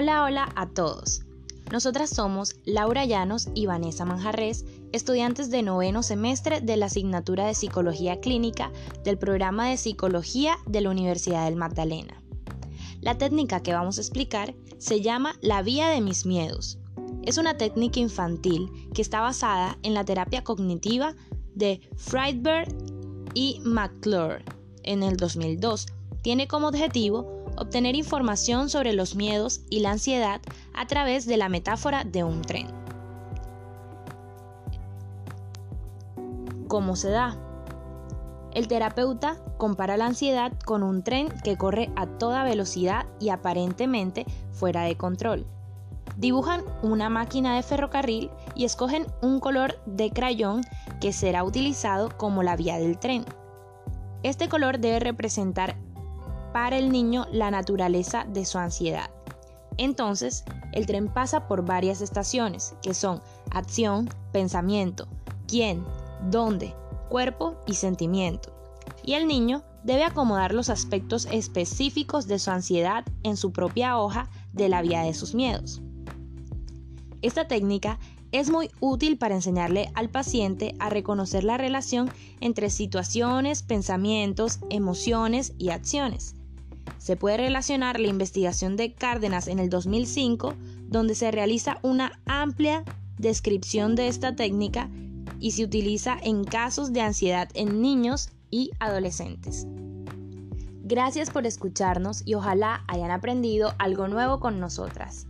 Hola, hola a todos. Nosotras somos Laura Llanos y Vanessa Manjarres, estudiantes de noveno semestre de la asignatura de Psicología Clínica del programa de Psicología de la Universidad del Magdalena. La técnica que vamos a explicar se llama la vía de mis miedos. Es una técnica infantil que está basada en la terapia cognitiva de Friedberg y McClure en el 2002. Tiene como objetivo obtener información sobre los miedos y la ansiedad a través de la metáfora de un tren. ¿Cómo se da? El terapeuta compara la ansiedad con un tren que corre a toda velocidad y aparentemente fuera de control. Dibujan una máquina de ferrocarril y escogen un color de crayón que será utilizado como la vía del tren. Este color debe representar el niño la naturaleza de su ansiedad. Entonces, el tren pasa por varias estaciones, que son acción, pensamiento, quién, dónde, cuerpo y sentimiento. Y el niño debe acomodar los aspectos específicos de su ansiedad en su propia hoja de la vía de sus miedos. Esta técnica es muy útil para enseñarle al paciente a reconocer la relación entre situaciones, pensamientos, emociones y acciones se puede relacionar la investigación de Cárdenas en el 2005, donde se realiza una amplia descripción de esta técnica y se utiliza en casos de ansiedad en niños y adolescentes. Gracias por escucharnos y ojalá hayan aprendido algo nuevo con nosotras.